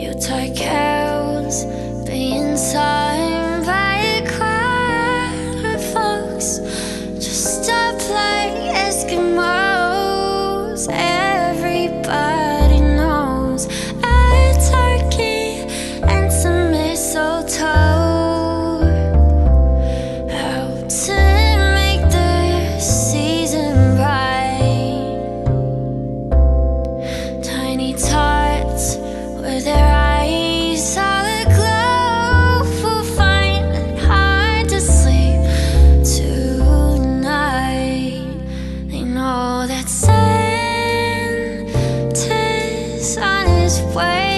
You tie cows being signed by a crowd folks just to play Eskimos. way